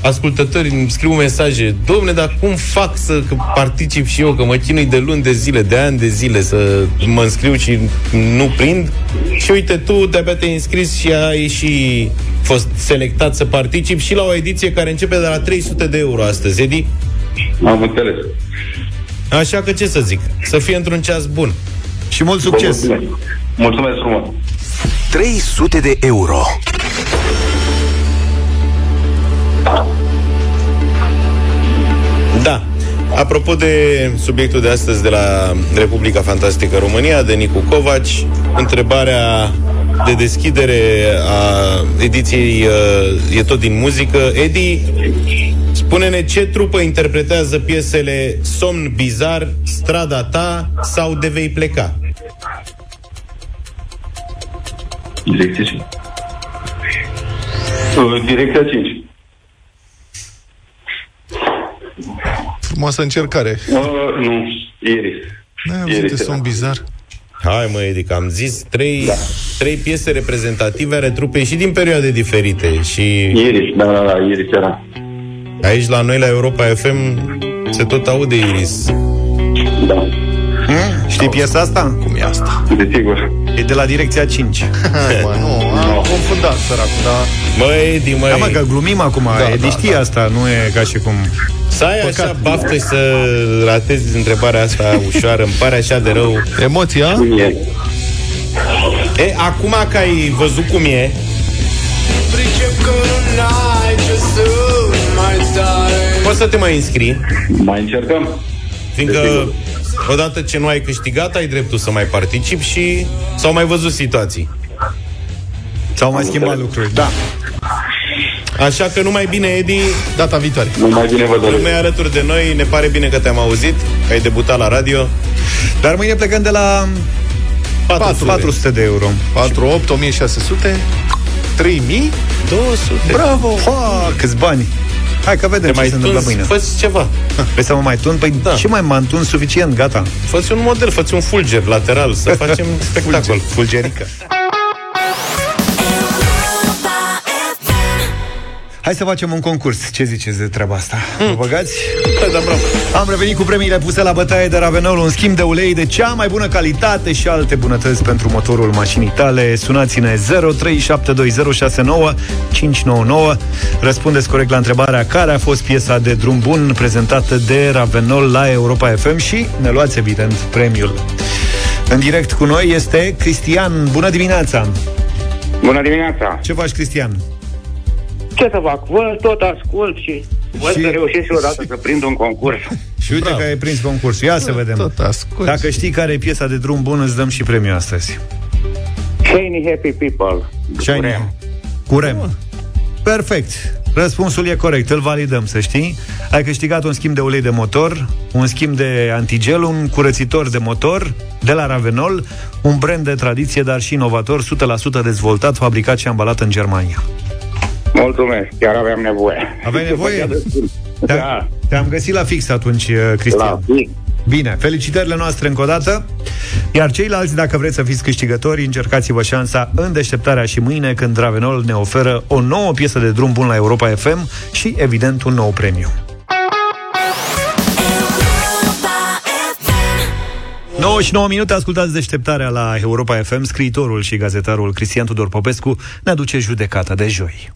ascultători, îmi scriu mesaje. Domne, dar cum fac să că particip și eu? Că mă chinui de luni de zile, de ani de zile să mă înscriu și nu prind. Și uite, tu de-abia te-ai înscris și ai și fost selectat să particip și la o ediție care începe de la 300 de euro astăzi, Edi. Am înțeles. Așa că ce să zic? Să fie într-un ceas bun. Și mult Vă succes. Mulțumesc. mulțumesc frumos. 300 de euro. Da. Apropo de subiectul de astăzi de la Republica Fantastică România, de Nicu Covaci, întrebarea de deschidere a ediției uh, e tot din muzică. Edi, spune-ne ce trupă interpretează piesele Somn Bizar, Strada ta sau De vei pleca? Direcția 5. Uh, direcția 5. Frumoasă încercare. Uh, nu, Iris. Da, am Iris zis de era. son bizar. Hai mă, Edi, că am zis trei, da. trei piese reprezentative ale trupei și din perioade diferite și Iris, da, da, da, Iris era. Aici la noi la Europa FM se tot aude Iris. Da, Știi piesa asta? Cum e asta? desigur. E de la direcția 5. Hai, mă, nu, am confundat, săracul, dar... Mă, Edi, mă, Da, mă, că glumim acum. Da, Edi da, știe asta, nu e ca și cum... să ai așa Păcat. baftă și să ratezi întrebarea asta ușoară, îmi pare așa de rău. Emoția? Cum e? E, acum că ai văzut cum e, Poți să te mai înscrii, Mai încercăm. fiindcă odată ce nu ai câștigat, ai dreptul să mai participi și s-au mai văzut situații. S-au mai schimbat lucruri. Da. Așa că numai bine, Edi, Data viitoare. Numai bine vă doresc. lumea e alături de noi, ne pare bine că te-am auzit, că ai debutat la radio. Dar mâine plecăm de la 400, 400 de euro. 4, 8, 1600, 3000. 200. Bravo! Ha, câți bani! Hai că vedem Te ce mai se întâmplă tunzi, mâine. fă ceva. Vrei să mă mai tun? Păi Da. ce mai m-am tun suficient, gata. Fă-ți un model, fă-ți un fulger lateral, să facem spectacol. Fulgerică. Hai să facem un concurs. Ce ziceți de treaba asta? Vă băgați? Da, da, bravo. Am revenit cu premiile puse la bătaie de Ravenol, un schimb de ulei de cea mai bună calitate și alte bunătăți pentru motorul mașinii tale. Sunați-ne 0372069599. Răspundeți corect la întrebarea care a fost piesa de drum bun prezentată de Ravenol la Europa FM și ne luați evident premiul. În direct cu noi este Cristian. Bună dimineața! Bună dimineața! Ce faci, Cristian? Ce să fac? Vă tot ascult și văd Și- că reușesc și odată să prind un concurs. Și uite Bravo. că ai prins concursul. Ia să vedem. Tot ascult. Dacă știi care e piesa de drum bun, îți dăm și premiul astăzi. Shiny Happy People. Shiny. Curem. Curem. Perfect. Răspunsul e corect, îl validăm, să știi. Ai câștigat un schimb de ulei de motor, un schimb de antigel, un curățitor de motor de la Ravenol, un brand de tradiție, dar și inovator, 100% dezvoltat, fabricat și ambalat în Germania. Mulțumesc, chiar aveam nevoie. Aveai nevoie? Da, Te- Te-am găsit la fix atunci, uh, Cristian. la fix. Bine, felicitările noastre încă o dată. Iar ceilalți, dacă vreți să fiți câștigători, încercați-vă șansa în deșteptarea și mâine, când Ravenol ne oferă o nouă piesă de drum bun la Europa FM și, evident, un nou premiu. 99 minute, ascultați deșteptarea la Europa FM. Scriitorul și gazetarul Cristian Tudor Popescu ne aduce judecata de joi.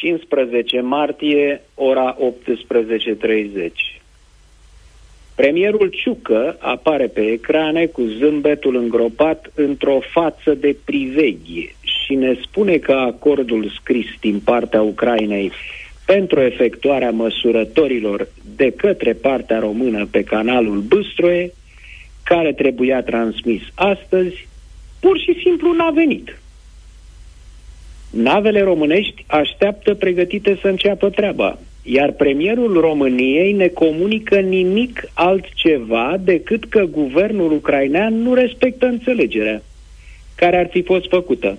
15 martie, ora 18.30. Premierul Ciucă apare pe ecrane cu zâmbetul îngropat într-o față de priveghe și ne spune că acordul scris din partea Ucrainei pentru efectuarea măsurătorilor de către partea română pe canalul Bâstroe, care trebuia transmis astăzi, pur și simplu n-a venit. Navele românești așteaptă pregătite să înceapă treaba, iar premierul României ne comunică nimic altceva decât că guvernul ucrainean nu respectă înțelegerea care ar fi fost făcută.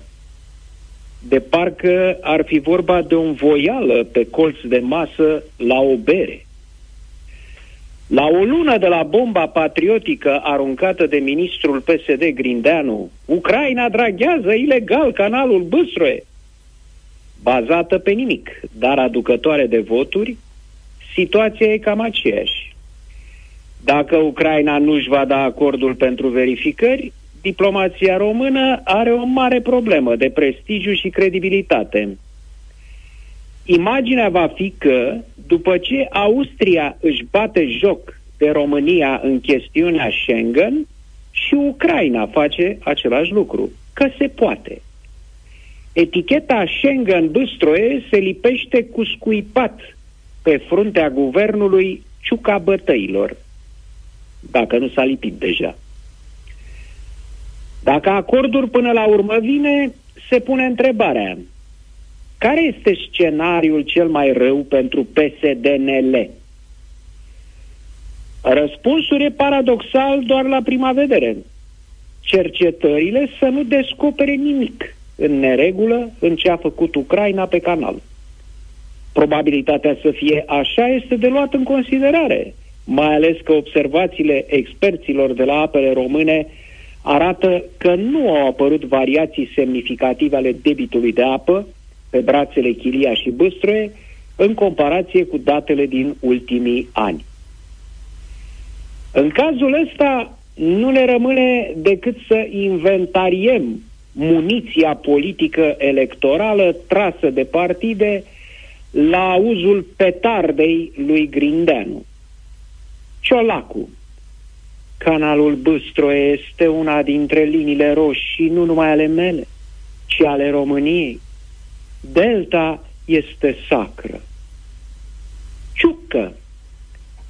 De parcă ar fi vorba de un voială pe colț de masă la o bere. La o lună de la bomba patriotică aruncată de ministrul PSD Grindeanu, Ucraina draghează ilegal canalul Bâstroe, bazată pe nimic, dar aducătoare de voturi, situația e cam aceeași. Dacă Ucraina nu își va da acordul pentru verificări, diplomația română are o mare problemă de prestigiu și credibilitate. Imaginea va fi că, după ce Austria își bate joc de România în chestiunea Schengen, și Ucraina face același lucru, că se poate. Eticheta Schengen Bâstroe se lipește cu scuipat pe fruntea guvernului Ciuca Bătăilor, dacă nu s-a lipit deja. Dacă acordul până la urmă vine, se pune întrebarea. Care este scenariul cel mai rău pentru PSDNL? Răspunsul e paradoxal doar la prima vedere. Cercetările să nu descopere nimic în neregulă în ce a făcut Ucraina pe canal. Probabilitatea să fie așa este de luat în considerare, mai ales că observațiile experților de la apele române arată că nu au apărut variații semnificative ale debitului de apă pe brațele Chilia și Bâstroe în comparație cu datele din ultimii ani. În cazul ăsta nu ne rămâne decât să inventariem muniția politică electorală trasă de partide la uzul petardei lui Grindeanu. Ciolacu. Canalul Bâstro este una dintre liniile roșii, nu numai ale mele, ci ale României. Delta este sacră. că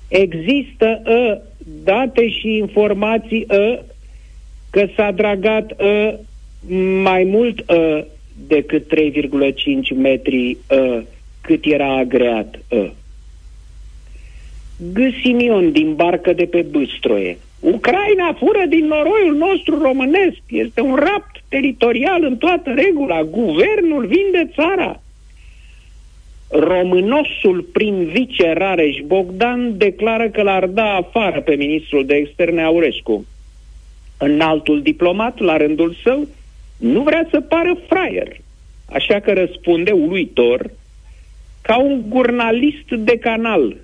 există uh, date și informații uh, că s-a dragat uh, mai mult uh, decât 3,5 metri uh, cât era agreat uh. Găsimion din barcă de pe Băstroie. Ucraina fură din noroiul nostru românesc. Este un rapt teritorial în toată regula. Guvernul vinde țara. Românosul prin vice Rareș Bogdan declară că l-ar da afară pe ministrul de externe Aurescu. Înaltul diplomat, la rândul său, nu vrea să pară fraier. Așa că răspunde uluitor ca un jurnalist de canal,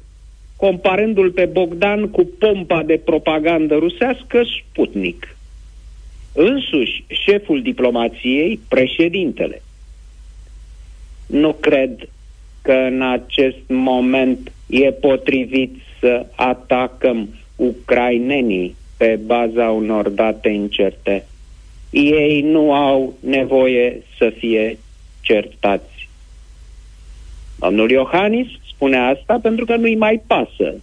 comparându-l pe Bogdan cu pompa de propagandă rusească Sputnik. Însuși, șeful diplomației, președintele. Nu cred că în acest moment e potrivit să atacăm ucrainenii pe baza unor date incerte. Ei nu au nevoie să fie certați. Domnul Iohannis spune asta pentru că nu-i mai pasă,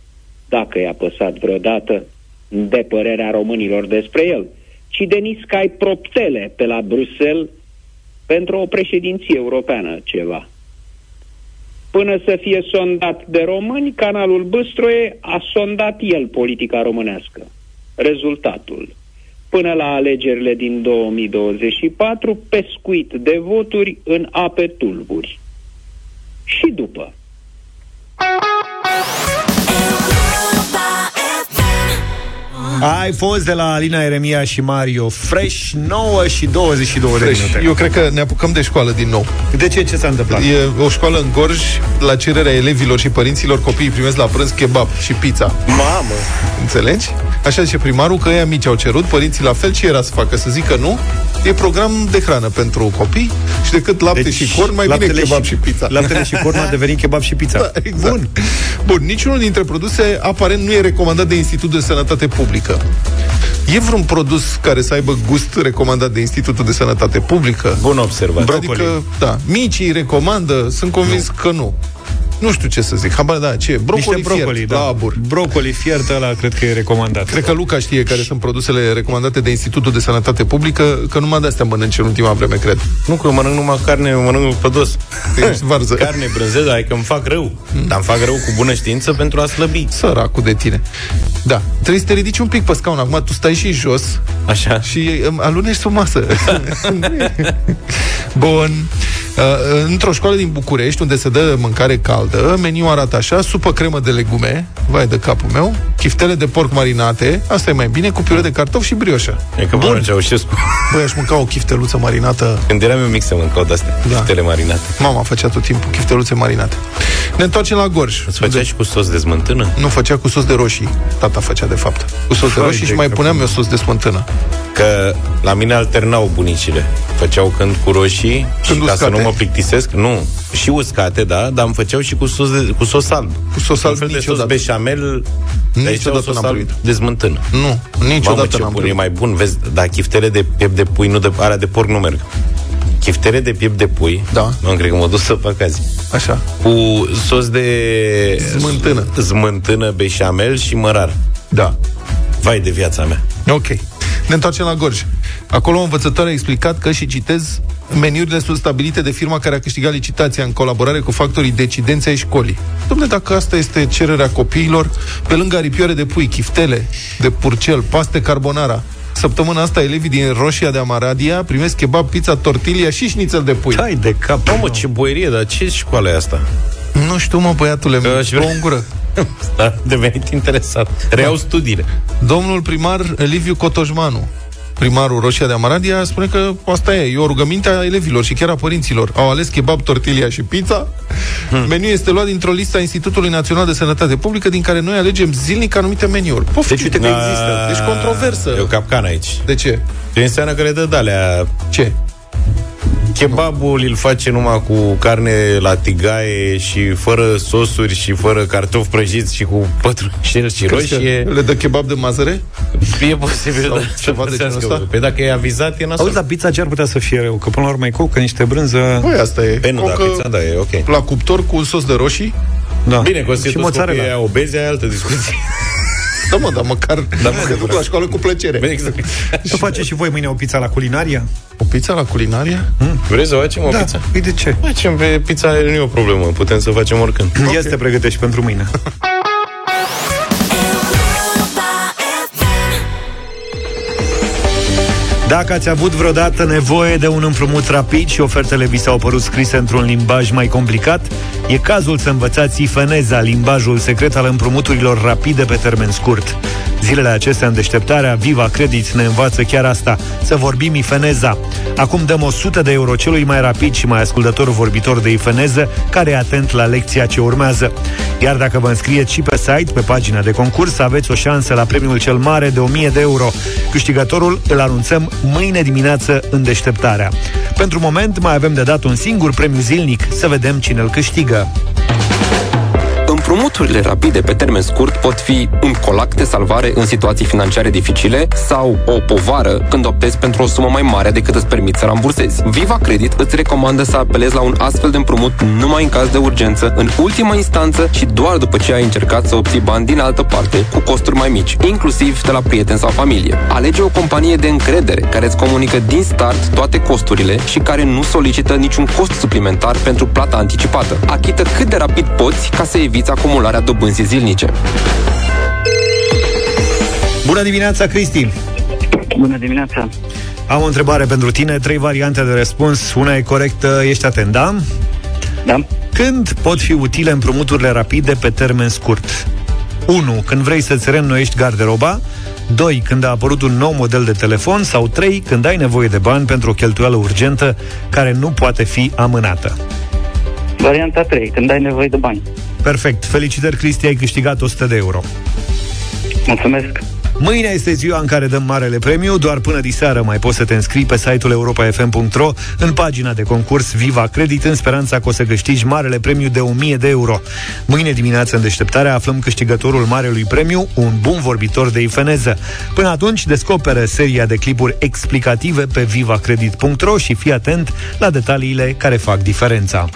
dacă i-a păsat vreodată de părerea românilor despre el, ci de niscai proptele pe la Bruxelles pentru o președinție europeană ceva. Până să fie sondat de români, canalul Băstroie a sondat el politica românească. Rezultatul. Până la alegerile din 2024, pescuit de voturi în ape tulburi. Și după. Ai fost de la Alina Eremia și Mario Fresh 9 și 22 Fresh. de minute. Eu cred că ne apucăm de școală din nou. De ce? Ce s-a întâmplat? E o școală în Gorj, la cererea elevilor și părinților, copiii primesc la prânz kebab și pizza. Mamă! Înțelegi? Așa zice primarul că ăia mici au cerut, părinții la fel, ce era să facă? Să zică nu? E program de hrană pentru copii și decât lapte deci, și corn, mai bine kebab și, și pizza. Laptele și corn a devenit kebab și pizza. Da, exact. Bun. Bun, niciunul dintre produse aparent nu e recomandat de Institutul de Sănătate Publică. E vreun produs care să aibă gust recomandat de Institutul de Sănătate Publică? Bun observat. Adică, da, micii recomandă, sunt convins nu. că nu. Nu știu ce să zic. Habar, da, ce? Brocoli, Niște brocoli fiert, da. la abur. Brocoli fiert ăla cred că e recomandat. Cred că Luca știe care sunt produsele recomandate de Institutul de Sănătate Publică, că numai de-astea mănânci în ultima vreme, cred. Nu, că eu mănânc numai carne, eu mănânc pădos. Ești varză. carne, brânză, adică îmi fac rău. Mm. Dar îmi fac rău cu bună știință pentru a slăbi. Săracul de tine. Da. Trebuie să te ridici un pic pe scaun. Acum tu stai și jos. Așa. Și um, alunești sub masă. Bun. Uh, într-o școală din București, unde se dă mâncare caldă, meniul arată așa, supă cremă de legume, vai de capul meu, chiftele de porc marinate, asta e mai bine, cu piure de cartofi și brioșă. E că Bun. Ceaușescu. Băi, aș mânca o chifteluță marinată. Când eram eu mic să mâncau de-astea, da. chiftele marinate. Mama făcea tot timpul chifteluțe marinate. Ne întoarcem la Gorj. Îți făcea și cu sos de smântână? Nu, făcea cu sos de roșii. Tata făcea, de fapt. Cu sos de Hai roșii de și mai capul puneam meu. eu sos de smântână. Că la mine alternau bunicile. Făceau când cu roșii Când și ca să uscate. nu mă plictisesc, nu, și uscate, da, dar îmi făceau și cu sos, de, cu sos alb. Cu sos alb Un fel de sos niciodată. beșamel, dar aici Niciodată sos n-am alb primit. de smântână. Nu, Mamă, niciodată ce n-am bun, e primit. mai bun, vezi, dar chiftele de piept de pui, nu de alea de porc nu merg. Chiftele de piept de pui, Da. nu cred că mă duc să fac azi, Așa. cu sos de Smântână. smântână, beșamel și mărar. Da. Vai de viața mea. Ok. Ne întoarcem la Gorj. Acolo o învățătoare a explicat că, și citez, meniurile sunt stabilite de firma care a câștigat licitația în colaborare cu factorii decidenți ai școlii. Dom'le, dacă asta este cererea copiilor, pe lângă aripioare de pui, chiftele, de purcel, paste carbonara, Săptămâna asta elevii din Roșia de Amaradia primesc kebab, pizza, tortilia și șnițel de pui. Hai de cap. Mamă, ce boierie, dar ce școală e asta? Nu știu, mă, băiatule, Că aș vrea- în gură. Da, devenit interesat. Reiau studiile. Domnul primar Liviu Cotojmanu, primarul Roșia de Amaradia, spune că asta e, e o rugăminte a elevilor și chiar a părinților. Au ales kebab, tortilia și pizza. Hmm. Meniul este luat dintr-o listă a Institutului Național de Sănătate Publică, din care noi alegem zilnic anumite meniuri. Poftim. Deci uite că există. Deci controversă. E o capcană aici. De ce? Ce înseamnă că le dă de-alea... Ce? Kebabul îl face numai cu carne la tigaie și fără sosuri și fără cartofi prăjiți și cu pătrunjel și Crezi că roșie. Le dă kebab de mazăre? E posibil Sau da, ceva de genul ăsta? Pe dacă e avizat, e nasol. Auzi, dar pizza ce ar putea să fie rău? Că până la urmă e cocă, niște brânză... Păi asta e. Pe nu, da, Cocă pizza, da, e ok. La cuptor cu un sos de roșii, Da. Bine, că o să Și mozzarella. e obezi, e altă discuție. Da, mă, dar măcar Da, da, mă, se duc da. la școală cu plăcere. Exact. Să faceți și voi mâine o pizza la culinaria? O pizza la culinaria? Vrei să facem o da. pizza? Păi de ce? Facem pe pizza, nu e o problemă. Putem să facem oricând. Okay. Este pregătești pentru mâine. Dacă ați avut vreodată nevoie de un împrumut rapid și ofertele vi s-au părut scrise într-un limbaj mai complicat, e cazul să învățați ifeneza, limbajul secret al împrumuturilor rapide pe termen scurt. Zilele acestea în deșteptarea, Viva Credit ne învață chiar asta, să vorbim ifeneza. Acum dăm 100 de euro celui mai rapid și mai ascultător vorbitor de ifeneză, care e atent la lecția ce urmează. Iar dacă vă înscrieți și pe site, pe pagina de concurs, aveți o șansă la premiul cel mare de 1000 de euro. Câștigătorul îl anunțăm mâine dimineață în deșteptarea. Pentru moment mai avem de dat un singur premiu zilnic, să vedem cine îl câștigă. Împrumuturile rapide pe termen scurt pot fi un colac de salvare în situații financiare dificile sau o povară când optezi pentru o sumă mai mare decât îți permiți să rambursezi. Viva Credit îți recomandă să apelezi la un astfel de împrumut numai în caz de urgență, în ultima instanță și doar după ce ai încercat să obții bani din altă parte, cu costuri mai mici, inclusiv de la prieteni sau familie. Alege o companie de încredere care îți comunică din start toate costurile și care nu solicită niciun cost suplimentar pentru plata anticipată. Achită cât de rapid poți ca să eviți acumularea dobânzii zilnice. Bună dimineața, Cristi! Bună dimineața! Am o întrebare pentru tine, trei variante de răspuns. Una e corectă, ești atent, da? Da. Când pot fi utile împrumuturile rapide pe termen scurt? 1. Când vrei să-ți reînnoiești garderoba 2. Când a apărut un nou model de telefon sau 3. Când ai nevoie de bani pentru o cheltuială urgentă care nu poate fi amânată. Varianta 3, când ai nevoie de bani. Perfect. Felicitări, Cristi, ai câștigat 100 de euro. Mulțumesc. Mâine este ziua în care dăm marele premiu, doar până diseară mai poți să te înscrii pe site-ul europa.fm.ro în pagina de concurs Viva Credit în speranța că o să câștigi marele premiu de 1000 de euro. Mâine dimineață în deșteptare aflăm câștigătorul marelui premiu, un bun vorbitor de ifeneză. Până atunci descoperă seria de clipuri explicative pe vivacredit.ro și fii atent la detaliile care fac diferența.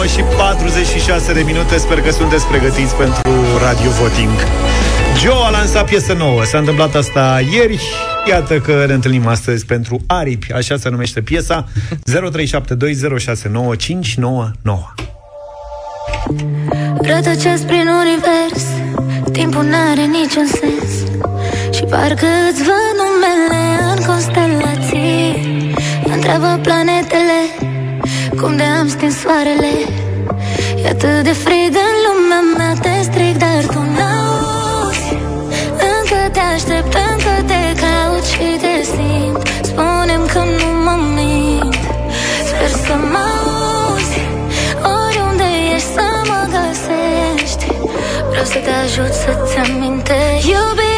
9 și 46 de minute. Sper că sunteți pregătiți pentru Radio Voting. Joe a lansat piesă nouă. S-a întâmplat asta ieri Iată că ne întâlnim astăzi pentru Aripi. Așa se numește piesa. 0372069599 Rătăcesc prin univers. Timpul n-are niciun sens. Și parcă îți văd numele în constelații. Întreabă planetele Cum de am stins soarele. E atât de frig în lumea mea Te strig, dar tu n-auzi. Încă te aștept, încă te caut și te simt. Spune-mi că nu mă mint. Sper să mă auzi. Oriunde ești să mă găsești. Vreau să te ajut să-ți amintești Iubirea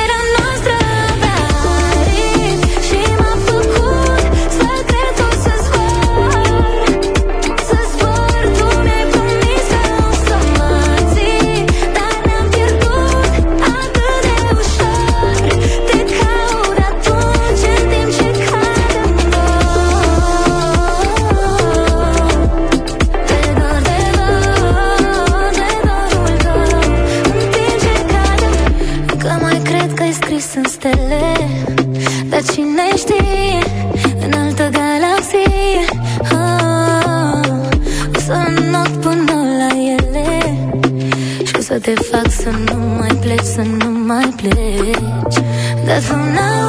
Dar tu n-auzi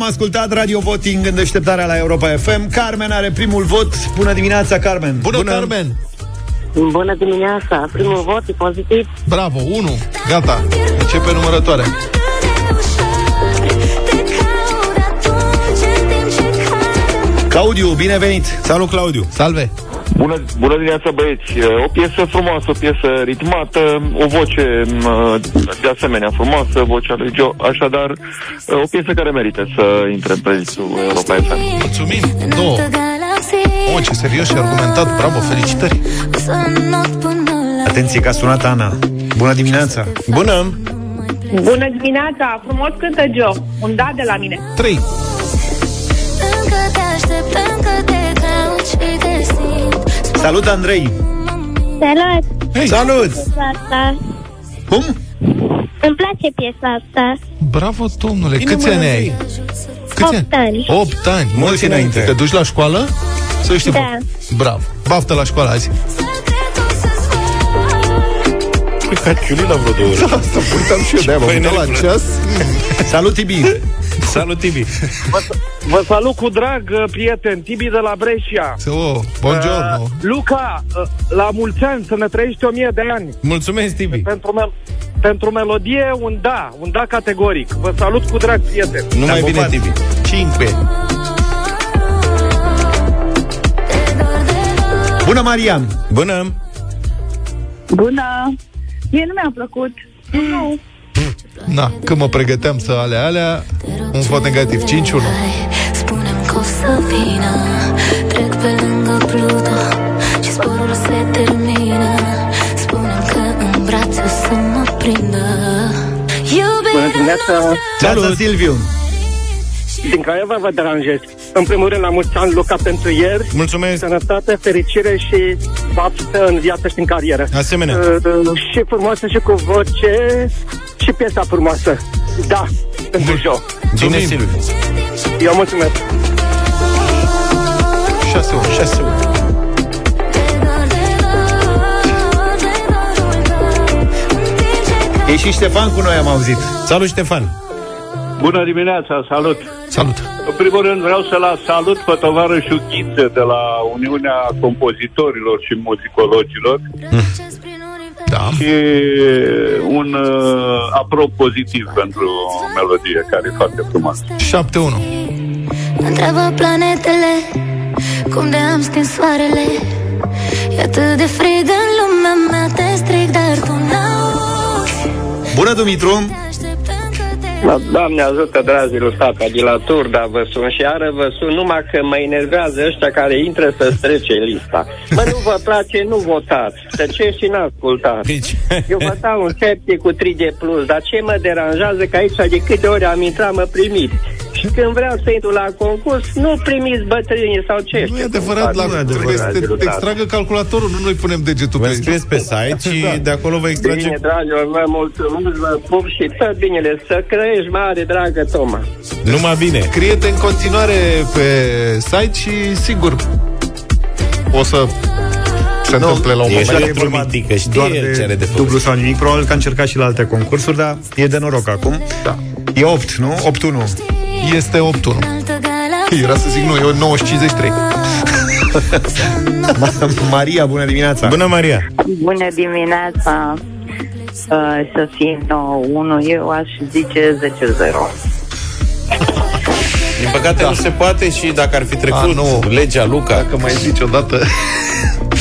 am ascultat Radio Voting în deșteptarea la Europa FM. Carmen are primul vot. Bună dimineața, Carmen! Bună, Bună. Carmen! Bună dimineața! Primul vot e pozitiv. Bravo, 1. Gata. Începe numărătoarea. Claudiu, binevenit! Salut, Claudiu! Salve! Bună, bună dimineața, băieți! O piesă frumoasă, o piesă ritmată, o voce m, de asemenea frumoasă, vocea lui Joe, așadar o piesă care merită să intre în playlistul Europa FM. Mulțumim! Două! O, ce serios și argumentat, bravo, felicitări! Atenție că a sunat Ana. Bună dimineața! Bună! Bună dimineața! Frumos cântă Joe. Un da de la mine. 3. Încă te aștept, încă te caut și te simt Salut, Andrei! Salut! Hey. Salut! Piesa asta. Cum? Îmi place piesa asta. Bravo, domnule! Bine, Câți mă, ani Andrei. ai? Câți Opt ani. 8 ani. Mulți înainte. Te duci la școală? Să știi, Da. Bravo. Baftă la școală azi. Păi ca ciuli la vreo două ori. Da, asta uitam și eu de-aia, m-am Păi, uitat la neregulă. ceas. Salut, Tibi! Salut, Tibi! Vă salut cu drag, uh, prieten, Tibi de la Brescia. Oh, buongiorno. Uh, Luca, uh, la mulți ani, să ne trăiești o mie de ani. Mulțumesc, Tibi! Pentru, mel- pentru melodie, un da, un da categoric. Vă salut cu drag, prieten. Numai bine, Tibi! 5. Bună, Marian! Bună! Bună! Mie nu mi-a plăcut. Nu. Na, când mă pregăteam să ale alea, un vot negativ, 5-1. Spunem că o să vină Trec pe lângă Pluto Și sporul se termină Spunem că în brațe o să mă prindă Iubirea dimineața! Salut, Silviu! Din Craiova vă deranjez. În primul rând, la mulți ani, Luca, pentru ieri. Mulțumesc! Sănătate, fericire și baftă în viață și în carieră. Asemenea. Uh, și frumoasă și cu voce și piesa frumoasă. Da, pentru Joe. Bine, Silviu! Eu mulțumesc. 6-1. 6 E și Ștefan cu noi, am auzit. Salut, Ștefan! Bună dimineața, salut! Salut! În primul rând vreau să la salut pe tovarășul Ghiță de la Uniunea Compozitorilor și Muzicologilor Da. și un uh, aprop pozitiv pentru melodie, care e foarte frumoasă. 7-1. Întreabă planetele Cum de am stins soarele E atât de frig în lumea mea Te strig, dar tu n-auzi Bună, Dumitru! Da, Doamne ajută, dragilor tata de la Turda, vă sun și iară vă sun numai că mă enervează ăștia care intră să strece lista. Mă, nu vă place, nu votați. De ce și n-ascultați? Deci- Eu vă dau un septie cu 3D+, plus, dar ce mă deranjează că aici de câte ori am intrat mă primiți. Și când vreau să intru la concurs, nu primiți bătrânii sau ce Nu e adevărat, la, trebuie să te, te extragă calculatorul, nu noi punem degetul Vă pe scrieți pe site și Da. de acolo vă extrage... Bine, dragilor, vă mulțumesc, vă pup și tot binele. Să crești mare, dragă Toma. Numai bine. Scrie-te în continuare pe site și sigur o să se întâmple la un E moment dat. electromatică, știe doar el de ce are de făcut. dublu sau nimic. Probabil că a încercat și la alte concursuri, dar e de noroc acum. Da. E 8, nu? 8-1. Este 8-1. Era să zic nu, e 9-53. Maria, bună dimineața! Bună, Maria! Bună dimineața! Uh, să fie 9-1, eu aș zice 10-0. Din păcate da. nu se poate și dacă ar fi trecut A, nu. legea Luca... Dacă mai zici odată...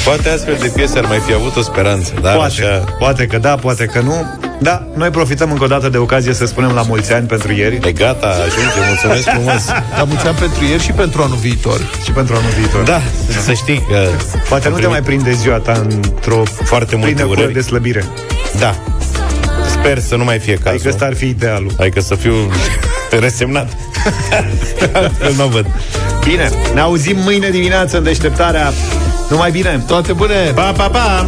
Poate astfel de piese ar mai fi avut o speranță, dar Poate, așa... poate că da, poate că nu. Da, noi profităm încă o dată de ocazie să spunem la mulți ani pentru ieri. E gata, ajunge, mulțumesc frumos. La mulți ani pentru ieri și pentru anul viitor. Și pentru anul viitor. Da, să știi că... Poate am nu te primit mai prinde ziua ta într-o foarte multe plină cură urări. de slăbire. Da. Sper să nu mai fie cazul. Adică ăsta ar fi idealul. Adică să fiu resemnat. Altfel nu o văd. Bine, ne auzim mâine dimineață în deșteptarea. Numai bine! Toate bune! Pa, pa, pa!